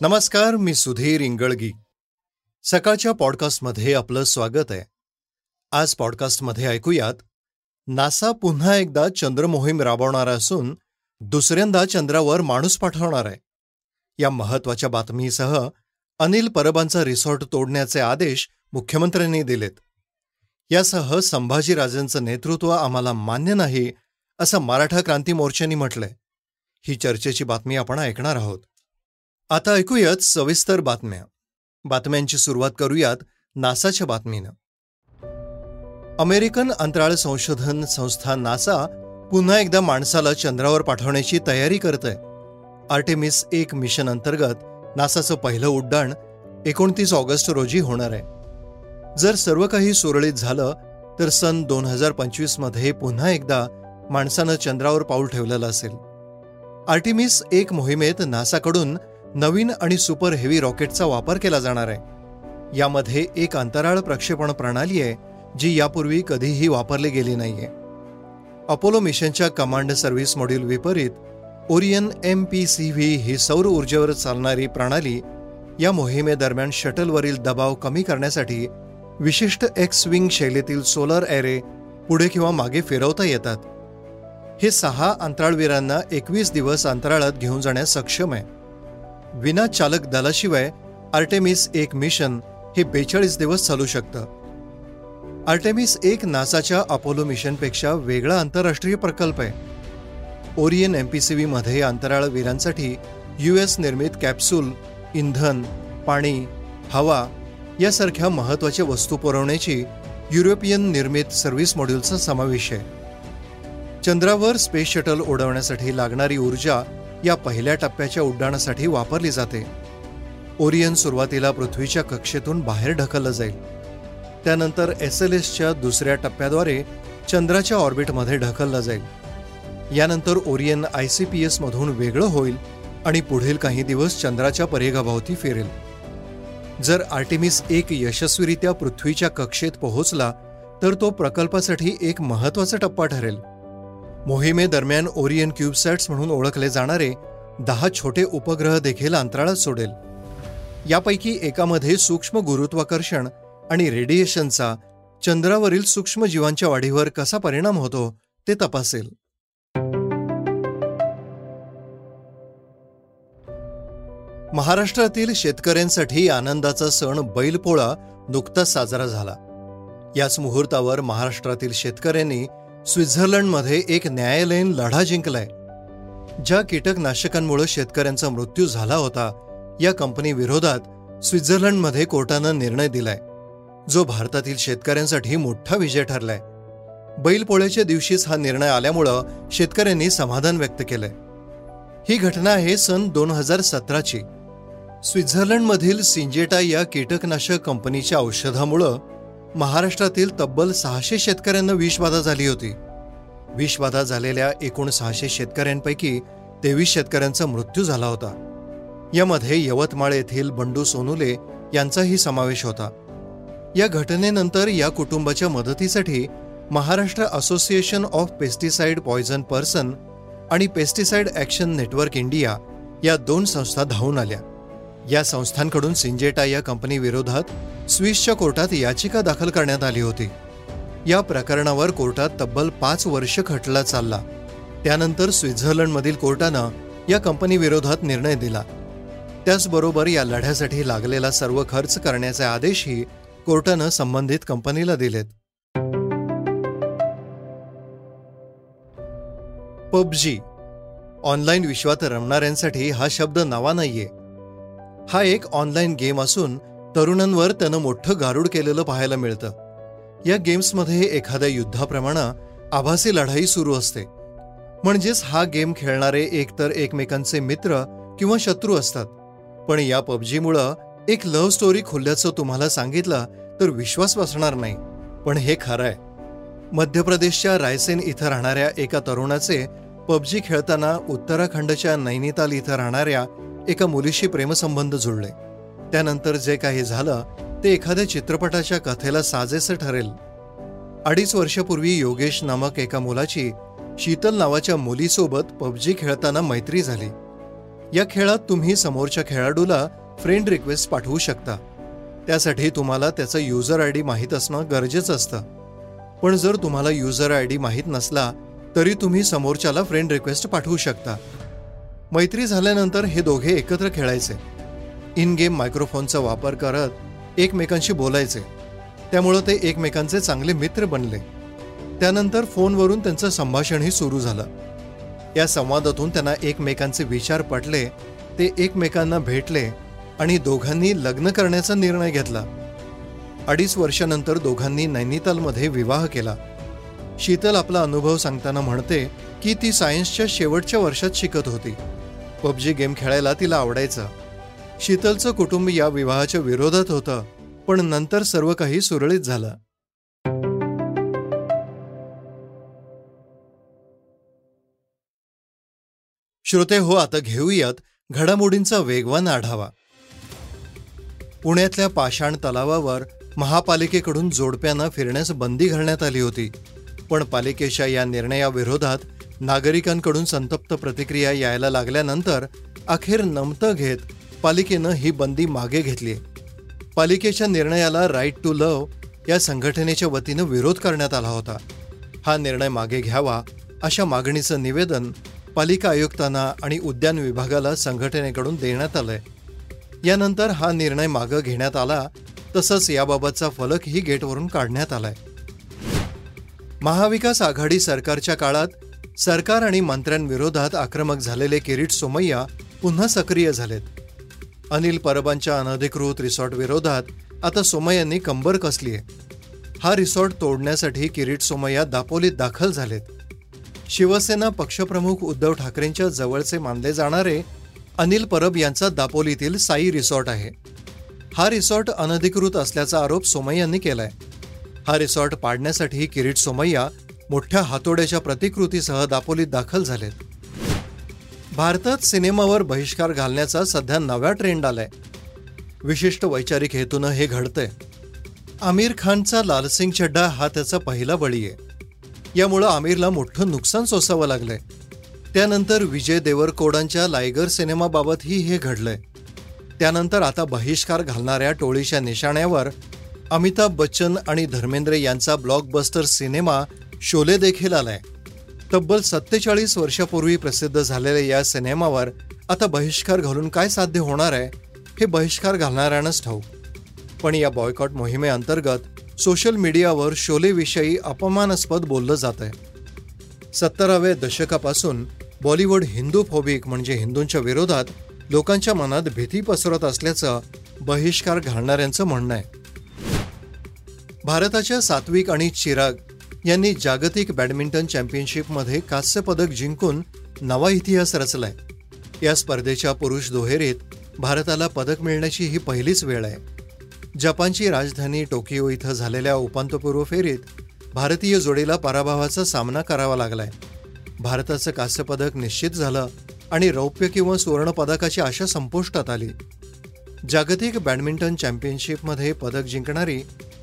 नमस्कार मी सुधीर इंगळगी. सकाळच्या पॉडकास्टमध्ये आपलं स्वागत आहे. आज पॉडकास्टमध्ये ऐकूयात नासा पुन्हा एकदा चंद्रमोहीम राबवणार असून दुसऱ्यांदा चंद्रावर माणूस पाठवणार आहे. या महत्त्वाच्या बातमीसह अनिल परबांचा रिसॉर्ट तोडण्याचे आदेश मुख्यमंत्र्यांनी दिलेत. यासह संभाजीराजेंचं नेतृत्व आम्हाला मान्य नाही असं मराठा क्रांती मोर्चाने म्हटलंय. ही चर्चेची बातमी आपण ऐकणार आहोत. आता ऐकूयात सविस्तर बातम्या. बातम्यांची सुरुवात करूयात नासाच्या बातमीनं. अमेरिकन अंतराळ संशोधन संस्था नासा पुन्हा एकदा माणसाला चंद्रावर पाठवण्याची तयारी करत आहे आर्टेमिस एक मिशन अंतर्गत नासाचं पहिलं उड्डाण एकोणतीस ऑगस्ट रोजी होणार आहे. जर सर्व काही सुरळीत झालं तर सन दोन हजार पंचवीसमध्ये पुन्हा एकदा माणसानं चंद्रावर पाऊल ठेवलेलं असेल. आर्टिमिस एक मोहिमेत नासाकडून नवीन आणि सुपर हेवी रॉकेटचा वापर केला जाणार आहे. यामध्ये एक अंतराळ प्रक्षेपण प्रणाली आहे जी यापूर्वी कधीही वापरली गेली नाहीये. अपोलो मिशनच्या कमांड सर्व्हिस मॉड्यूल विपरीत Orion M P C V ही सौर ऊर्जेवर चालणारी प्रणाली या मोहिमेदरम्यान शटलवरील दबाव कमी करण्यासाठी विशिष्ट एक्स विंग शैलीतील सोलर एरे पुढे किंवा मागे फिरवता येतात. हे सहा अंतराळवीरांना एकवीस दिवस अंतराळात घेऊन जाण्यास सक्षम आहे. विना चालक दलाशिवाय आर्टेमिस एक मिशन हे बेचाळीस दिवस चालू शकतं. आर्टेमिस एक नासाच्या अपोलो मिशनपेक्षा वेगळा आंतरराष्ट्रीय प्रकल्प आहे. ओरियन एम पी सी व्हीमध्ये अंतराळवीरांसाठी यू एस निर्मित कॅप्सूल इंधन पाणी हवा यासारख्या महत्त्वाच्या वस्तू पुरवण्याची युरोपियन निर्मित सर्व्हिस मॉड्यूलचा समावेश आहे. चंद्रावर स्पेस शटल उडवण्यासाठी लागणारी ऊर्जा या पहिल्या टप्प्याच्या उड्डाणासाठी वापरली जाते. ओरियन सुरुवातीला पृथ्वीच्या कक्षेतून बाहेर ढकललं जाईल. त्यानंतर एस एल एसच्या दुसऱ्या टप्प्याद्वारे चंद्राच्या ऑर्बिटमध्ये ढकललं जाईल. यानंतर ओरियन आय सी पी एसमधून वेगळं होईल आणि पुढील काही दिवस चंद्राच्या परिघाभोवती फिरेल. जर आर्टिमिस एक यशस्वीरित्या पृथ्वीच्या कक्षेत पोहोचला तर तो प्रकल्पासाठी एक महत्त्वाचा टप्पा ठरेल. मोहिमेदरम्यान ओरियन क्यूबसॅट्स म्हणून ओळखले जाणारे दहा छोटे उपग्रह देखील अंतराळात सोडेल. यापैकी एकामध्ये सूक्ष्म गुरुत्वाकर्षण आणि रेडिएशनचा चंद्रावरील सूक्ष्मजीवांच्या वाढीवर कसा परिणाम होतो ते तपासेल. महाराष्ट्रातील शेतकऱ्यांसाठी आनंदाचा सण बैलपोळा नुकताच साजरा झाला. याच मुहूर्तावर महाराष्ट्रातील शेतकऱ्यांनी स्वित्झर्लंडमध्ये एक न्यायालयीन लढा जिंकलाय ज्या कीटकनाशकांमुळे शेतकऱ्यांचा मृत्यू झाला होता. या कंपनीविरोधात स्वित्झर्लंडमध्ये कोर्टानं निर्णय दिलाय जो भारतातील शेतकऱ्यांसाठी मोठा विजय ठरलाय. बैलपोळ्याच्या दिवशीच हा निर्णय आल्यामुळं शेतकऱ्यांनी समाधान व्यक्त केलंय. ही घटना आहे सन दोन हजार सतराची. स्वित्झर्लंडमधील सिंजेटा या कीटकनाशक कंपनीच्या औषधामुळं महाराष्ट्रातील तब्बल सहाशे शेतकऱ्यांना विषबाधा झाली होती. विषबाधा झालेल्या एकूण सहाशे शेतकऱ्यांपैकी तेवीस शेतकऱ्यांचा मृत्यू झाला होता. यामध्ये यवतमाळ येथील बंडू सोनुले यांचाही समावेश होता. या घटनेनंतर या कुटुंबाच्या मदतीसाठी Maharashtra association of pesticide poison person आणि पेस्टिसाइड ॲक्शन नेटवर्क इंडिया या दोन संस्था धावून आल्या. या संस्थांकडून सिंजेटा या कंपनीविरोधात स्विसच्या कोर्टात याचिका दाखल करण्यात आली होती. या प्रकरणावर कोर्टात तब्बल पाच वर्ष खटला चालला. त्यानंतर स्वित्झर्लंडमधील कोर्टानं या कंपनीविरोधात निर्णय दिला. त्याचबरोबर या लढ्यासाठी लागलेला सर्व खर्च करण्याचे आदेशही कोर्टानं संबंधित कंपनीला दिलेत. पबजी. ऑनलाईन विश्वात रमणाऱ्यांसाठी हा शब्द नवा नाहीये. हा एक ऑनलाईन गेम असून तरुणांवर त्यानं मोठं गारुड केलेलं पाहायला मिळतं. या गेम्समध्ये एखाद्या युद्धाप्रमाणे आभासी लढाई सुरू असते. म्हणजेच हा गेम खेळणारे एकतर एकमेकांचे मित्र किंवा शत्रू असतात. पण या पबजीमुळं एक लव्ह स्टोरी खुलल्याचं तुम्हाला सांगितलं तर विश्वास बसणार नाही. पण हे खरं आहे मध्य प्रदेशच्या रायसेन इथं राहणाऱ्या एका तरुणाचे पबजी खेळताना उत्तराखंडच्या नैनिताल इथं राहणाऱ्या एका मुलीशी प्रेमसंबंध जुळले. त्यानंतर जे काही झालं ते एखाद्या चित्रपटाच्या कथेला साजेसं ठरेल. अडीच वर्षापूर्वी योगेश नामक एका मुलाची शीतल नावाच्या मुलीसोबत पबजी खेळताना मैत्री झाली. या खेळात तुम्ही समोरच्या खेळाडूला फ्रेंड रिक्वेस्ट पाठवू शकता. त्यासाठी तुम्हाला त्याचा युजर आय डी माहीत असणं गरजेचं असतं. पण जर तुम्हाला युजर आय डी माहीत नसला तरी तुम्ही समोरच्याला फ्रेंड रिक्वेस्ट पाठवू शकता. मैत्री झाल्यानंतर हे दोघे एकत्र खेळायचे. इन गेम मायक्रोफोनचा वापर करत एकमेकांशी बोलायचे. त्यामुळं ते एकमेकांचे चांगले मित्र बनले. त्यानंतर फोनवरून त्यांचं संभाषणही सुरू झालं. या संवादातून त्यांना एकमेकांचे विचार पटले ते एकमेकांना भेटले आणि दोघांनी लग्न करण्याचा निर्णय घेतला. अडीच वर्षानंतर दोघांनी नैनितालमध्ये विवाह केला. शीतल आपला अनुभव सांगताना म्हणते की ती सायन्सच्या शेवटच्या वर्षात शिकत होती. पबजी गेम खेळायला तिला आवडायचं. शीतलचं कुटुंब या विवाहाच्या विरोधात होतं पण नंतर सर्व काही सुरळीत झालं. श्रोते हो आता घेऊयात घडामोडींचा वेगवान आढावा. पुण्यातल्या पाषाण तलावावर महापालिकेकडून जोडप्यांना फिरण्यास बंदी घालण्यात आली होती पण पालिकेच्या या निर्णयाविरोधात नागरिकांकडून संतप्त प्रतिक्रिया यायला लागल्यानंतर अखेर नमतं घेत पालिकेनं ही बंदी मागे घेतली पालिकेच्या निर्णयाला राईट टू लव या संघटनेच्या वतीनं विरोध करण्यात आला होता. हा निर्णय मागे घ्यावा अशा मागणीचं निवेदन पालिका आयुक्तांना आणि उद्यान विभागाला संघटनेकडून देण्यात आलंय. यानंतर हा निर्णय मागं घेण्यात आला तसंच याबाबतचा फलकही गेटवरून काढण्यात आलाय. महाविकास आघाडी सरकारच्या काळात सरकार आणि मंत्र्यांविरोधात आक्रमक झालेले किरीट सोमय्या पुन्हा सक्रिय झालेत. अनिल परबांच्या अनधिकृत रिसॉर्ट विरोधात आता सोमय्यांनी कंबर कसली आहे? हा रिसॉर्ट तोडण्यासाठी किरीट सोमय्या दापोलीत दाखल झालेत. शिवसेना पक्षप्रमुख उद्धव ठाकरेंच्या जवळचे मानले जाणारे अनिल परब यांचा दापोलीतील साई रिसॉर्ट आहे. हा रिसॉर्ट अनधिकृत असल्याचा आरोप सोमय्यांनी केलाय. हा रिसॉर्ट पाडण्यासाठी किरीट सोमय्या मोठ्या हातोड्याच्या प्रतिकृतीसह दापोलीत दाखल झालेत. भारतात सिनेमावर बहिष्कार घालण्याचा सध्या नवा ट्रेंड आलाय. विशिष्ट वैचारिक हेतूनं हे घडतंय. आमिर खानचा लालसिंग चड्डा हा त्याचा पहिला बळी आहे. यामुळं आमिरला मोठं नुकसान सोसावं लागलंय. त्यानंतर विजय देवरकोडांच्या लायगर सिनेमाबाबतही हे घडलंय. त्यानंतर आता बहिष्कार घालणाऱ्या टोळीच्या निशाण्यावर अमिताभ बच्चन आणि धर्मेंद्र यांचा ब्लॉकबस्टर सिनेमा शोले देखील आलाय. तब्बल सत्तेचाळीस वर्षापूर्वी प्रसिद्ध झालेल्या या सिनेमावर आता बहिष्कार घालून काय साध्य होणार आहे हे बहिष्कार घालणाऱ्यांनाच ठाऊक. पण या बॉयकॉट मोहिमेअंतर्गत सोशल मीडियावर शोलेविषयी अपमानास्पद बोललं जात आहे. सत्तराव्या दशकापासून बॉलिवूड हिंदू फोबिक म्हणजे हिंदूंच्या विरोधात लोकांच्या मनात भीती पसरत असल्याचं बहिष्कार घालणाऱ्यांचं म्हणणं आहे. भारताच्या सात्विक आणि चिराग यांनी जागतिक बॅडमिंटन चॅम्पियनशिपमध्ये कांस्य पदक जिंकून नवा इतिहास रचलाय. या स्पर्धेच्या पुरुष दुहेरीत भारताला पदक मिळण्याची ही पहिलीच वेळ आहे. जपानची राजधानी टोकियो इथं झालेल्या उपांत्यपूर्व फेरीत भारतीय जोडीला पराभवाचा सामना करावा लागलाय. भारताचं कांस्यपदक निश्चित झालं आणि रौप्य किंवा सुवर्णपदकाची आशा संपुष्टात आली. जागतिक बॅडमिंटन चॅम्पियनशिपमध्ये पदक जिंकणारी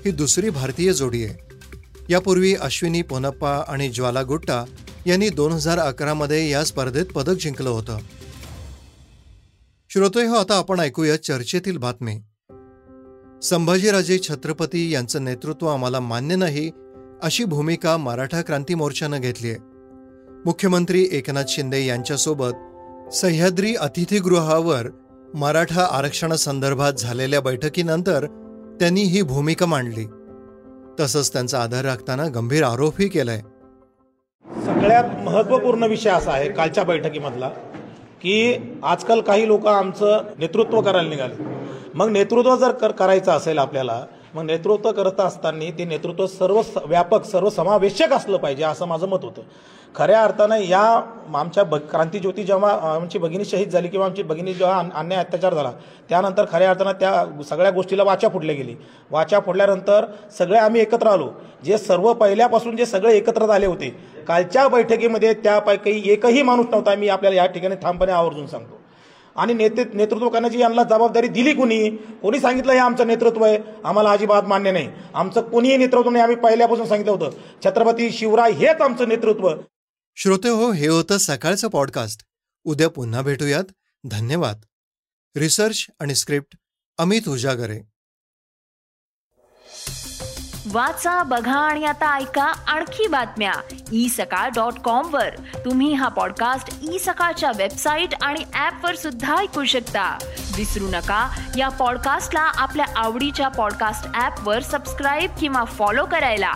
ही दुसरी भारतीय जोडी आहे. यापूर्वी अश्विनी पोनप्पा आणि ज्वाला गुट्टा यांनी दोन हजार अकरामध्ये या स्पर्धेत पदक जिंकलं होतं. श्रोतोय हो आता आपण ऐकूया चर्चेतील बातमी. संभाजीराजे छत्रपती यांचं नेतृत्व आम्हाला मान्य नाही अशी भूमिका मराठा क्रांती मोर्चानं घेतली आहे. मुख्यमंत्री एकनाथ शिंदे यांच्यासोबत सह्याद्री अतिथीगृहावर मराठा आरक्षणासंदर्भात झालेल्या बैठकीनंतर त्यांनी ही भूमिका मांडली. तसंच त्यांचा आधार राखताना गंभीर आरोपही केलाय. सगळ्यात महत्त्वपूर्ण विषय असा आहे कालच्या बैठकीमधला की आजकाल काही लोक आमचं नेतृत्व करायला निघाले. मग नेतृत्व जर कर करायचं असेल आपल्याला मग नेतृत्व करत असताना ते नेतृत्व सर्व स- व्यापक सर्वसमावेशक असलं पाहिजे असं माझं मत होतं. खऱ्या अर्थानं या आमच्या ब क्रांतीज्योती जेव्हा आमची भगिनी शहीद झाली किंवा आमची भगिनी जेव्हा अन्याय अत्याचार झाला त्यानंतर खऱ्या अर्थानं त्या सगळ्या गोष्टीला वाचा फुटल्या गेली. वाचा फुटल्यानंतर सगळे आम्ही एकत्र आलो. जे सर्व पहिल्यापासून जे सगळे एकत्र झाले होते कालच्या बैठकीमध्ये त्यापैकी एकही माणूस नव्हता. मी आपल्याला या ठिकाणी ठामपणे आवर्जून सांगतो. आणि नेते नेतृत्व करण्याची यांना जबाबदारी दिली कुणी? कोणी सांगितलं हे आमचं नेतृत्व आहे? आम्हाला अजिबात मान्य नाही. आमचं कोणीही नेतृत्व नाही. आम्ही पहिल्यापासून सांगितलं होतं छत्रपती शिवराय हेच आमचं नेतृत्व. श्रोते हो हे होतं सकाळचं पॉडकास्ट उद्या पुन्हा भेटूयात. धन्यवाद. रिसर्च आणि स्क्रिप्ट अमित उजागरे. वाचा बघा आणि आता ऐका आणखी बातम्या. ई सकाळ डॉट कॉम वर. तुम्ही हा पॉडकास्ट ई सकाळच्या वेबसाईट आणि ऍप वर सुद्धा ऐकू शकता. विसरू नका या पॉडकास्टला आपल्या आवडीच्या पॉडकास्ट ऍप वर सबस्क्राईब किंवा फॉलो करायला.